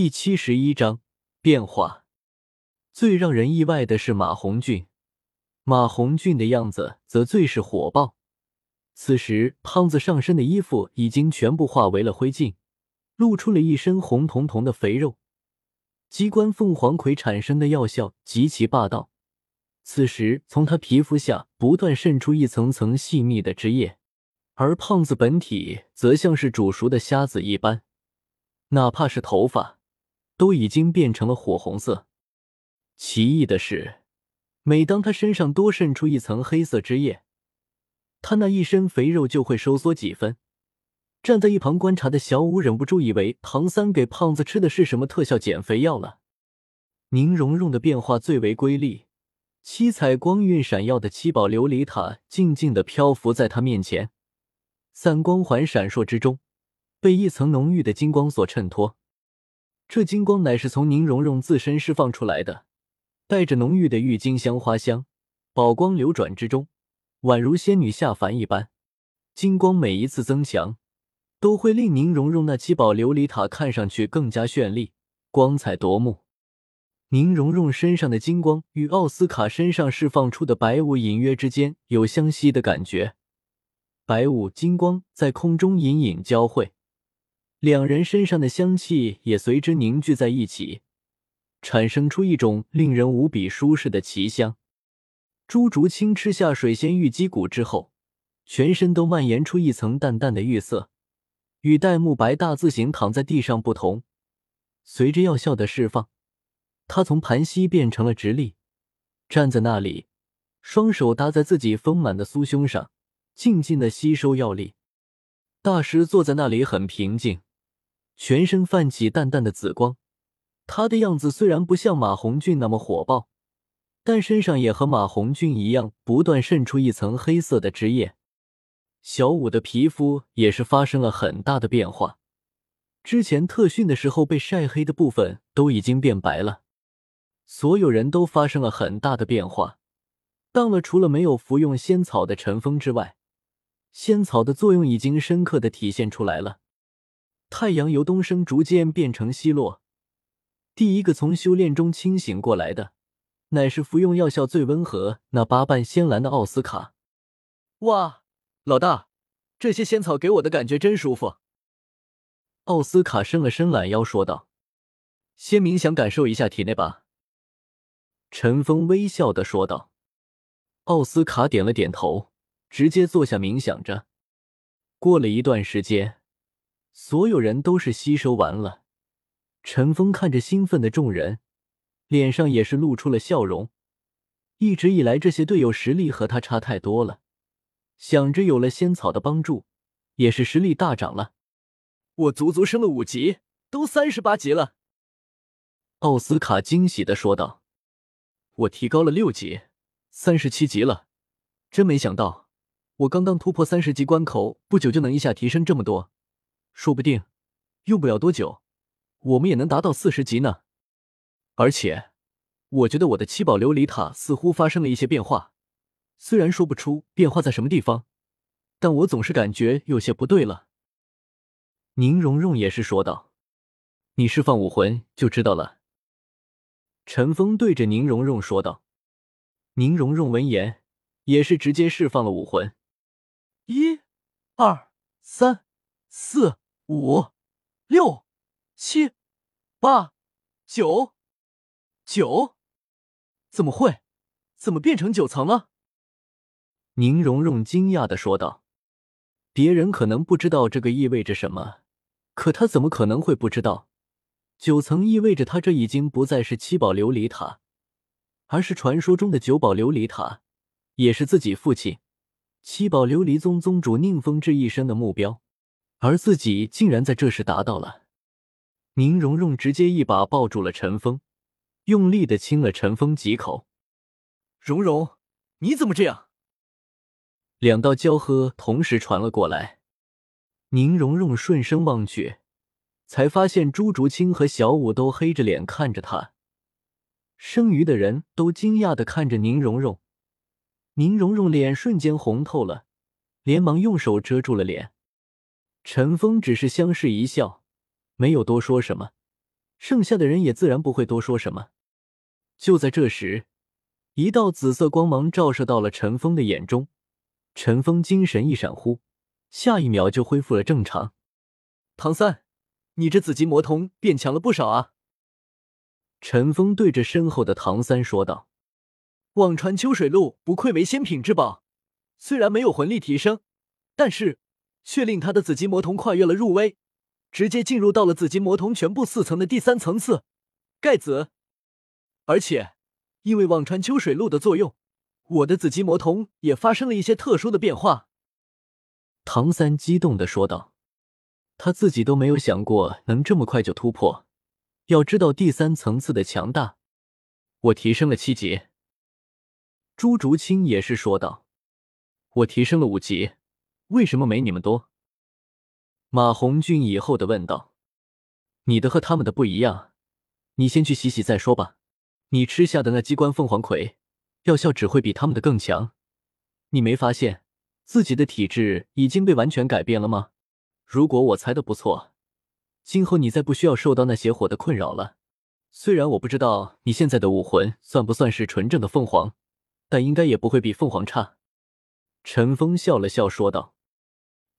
第七十一章变化。最让人意外的是马红俊，马红俊的样子则最是火爆。此时，胖子上身的衣服已经全部化为了灰烬，露出了一身红彤彤的肥肉。机关凤凰葵产生的药效极其霸道，此时从他皮肤下不断渗出一层层细密的汁液，而胖子本体则像是煮熟的虾子一般，哪怕是头发都已经变成了火红色。奇异的是，每当他身上多渗出一层黑色汁液，他那一身肥肉就会收缩几分。站在一旁观察的小五忍不住以为唐三给胖子吃的是什么特效减肥药了。宁荣荣的变化最为瑰丽，七彩光晕闪耀的七宝琉璃塔静静的漂浮在他面前，散光环闪烁之中，被一层浓郁的金光所衬托。这金光乃是从宁荣荣自身释放出来的，带着浓郁的郁金香花香，宝光流转之中。宛如仙女下凡一般，金光每一次增强，都会令宁荣荣那七宝琉璃塔看上去更加绚丽、光彩夺目。宁荣荣身上的金光与奥斯卡身上释放出的白雾隐约之间有相吸的感觉，白雾金光在空中隐隐交汇，两人身上的香气也随之凝聚在一起，产生出一种令人无比舒适的奇香。朱竹清吃下水仙玉肌骨之后，全身都蔓延出一层淡淡的玉色，与戴沐白大字形躺在地上不同。随着药效的释放，他从盘膝变成了直立，站在那里，双手搭在自己丰满的酥胸上，静静的吸收药力。大师坐在那里很平静，全身泛起淡淡的紫光。他的样子虽然不像马红俊那么火爆。但身上也和马红俊一样，不断渗出一层黑色的汁液。小五的皮肤也是发生了很大的变化，之前特训的时候被晒黑的部分都已经变白了。所有人都发生了很大的变化。当了除了没有服用仙草的陈峰之外，仙草的作用已经深刻的体现出来了。太阳由东升，逐渐变成西落。第一个从修炼中清醒过来的。乃是服用药效最温和、那八瓣仙兰的奥斯卡。哇，老大，这些仙草给我的感觉真舒服。奥斯卡伸了伸懒腰，说道：“先冥想感受一下体内吧。”陈峰微笑的说道。奥斯卡点了点头，直接坐下冥想着。过了一段时间，所有人都是吸收完了。陈峰看着兴奋的众人。脸上也是露出了笑容。一直以来，这些队友实力和他差太多了，想着有了仙草的帮助，也是实力大涨了。我足足升了五级，都三十八级了。奥斯卡惊喜的说道：“我提高了六级，三十七级了。真没想到，我刚刚突破三十级关口，不久就能一下提升这么多。说不定，用不了多久，我们也能达到四十级呢。”而且，我觉得我的七宝琉璃塔似乎发生了一些变化，虽然说不出变化在什么地方，但我总是感觉有些不对了。宁荣荣也是说道：“你释放武魂就知道了。”陈峰对着宁荣荣说道。宁荣荣闻言也是直接释放了武魂，一、二、三、四、五、六、七、八、九。九？怎么会？怎么变成九层了？宁荣荣惊讶的说道。别人可能不知道这个意味着什么，可他怎么可能会不知道？九层意味着他这已经不再是七宝琉璃塔，而是传说中的九宝琉璃塔，也是自己父亲七宝琉璃宗宗主宁风致一生的目标，而自己竟然在这时达到了。宁荣荣直接一把抱住了陈峰。用力的亲了陈峰几口，蓉蓉，你怎么这样？两道娇喝同时传了过来。宁荣荣顺声望去，才发现朱竹清和小五都黑着脸看着他。剩余的人都惊讶的看着宁荣荣，宁荣荣脸瞬间红透了，连忙用手遮住了脸。陈峰只是相视一笑，没有多说什么。剩下的人也自然不会多说什么。就在这时，一道紫色光芒照射到了陈峰的眼中，陈峰精神一闪，忽下一秒就恢复了正常。唐三，你这紫极魔瞳变强了不少啊！陈峰对着身后的唐三说道：“忘川秋水露不愧为仙品之宝，虽然没有魂力提升，但是却令他的紫极魔瞳跨越了入微，直接进入到了紫极魔瞳全部四层的第三层次盖子。而且，因为忘川秋水露的作用，我的紫极魔瞳也发生了一些特殊的变化。”唐三激动的说道：“他自己都没有想过能这么快就突破。”要知道第三层次的强大，我提升了七级。朱竹清也是说道：“我提升了五级，为什么没你们多？”马红俊以后的问道：“你的和他们的不一样，你先去洗洗再说吧。你吃下的那机关凤凰葵，药效只会比他们的更强。你没发现自己的体质已经被完全改变了吗？如果我猜的不错。”今后你再不需要受到那邪火的困扰了。虽然我不知道你现在的武魂算不算是纯正的凤凰，但应该也不会比凤凰差。陈峰笑了笑说道。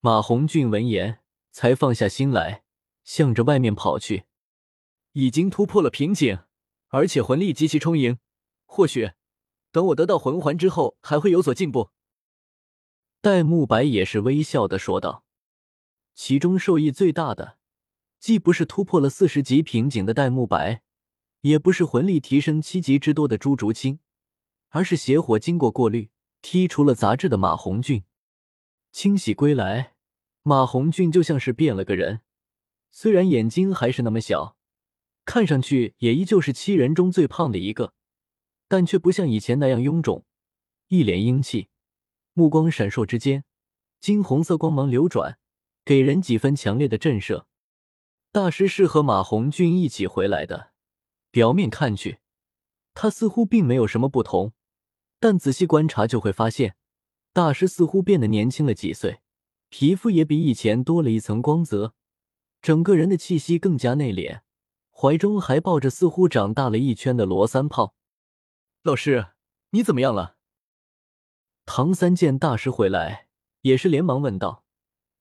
马红俊闻言才放下心来，向着外面跑去。已经突破了瓶颈，而且魂力极其充盈，或许等我得到魂环之后还会有所进步。戴沐白也是微笑的说道。其中受益最大的。既不是突破了四十级瓶颈的戴沐白，也不是魂力提升七级之多的朱竹清，而是邪火经过过滤，剔除了杂质的马红俊。清洗归来，马红俊就像是变了个人。虽然眼睛还是那么小，看上去也依旧是七人中最胖的一个，但却不像以前那样臃肿，一脸英气，目光闪烁之间，金红色光芒流转，给人几分强烈的震慑。大师是和马红俊一起回来的，表面看去，他似乎并没有什么不同，但仔细观察就会发现，大师似乎变得年轻了几岁，皮肤也比以前多了一层光泽，整个人的气息更加内敛，怀中还抱着似乎长大了一圈的罗三炮。老师，你怎么样了？唐三见大师回来，也是连忙问道。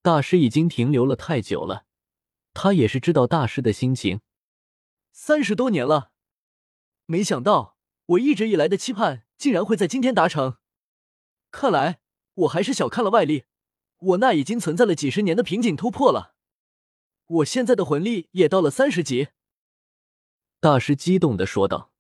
大师已经停留了太久了。他也是知道大师的心情，三十多年了，没想到我一直以来的期盼竟然会在今天达成。看来我还是小看了外力，我那已经存在了几十年的瓶颈突破了，我现在的魂力也到了三十级。大师激动的说道。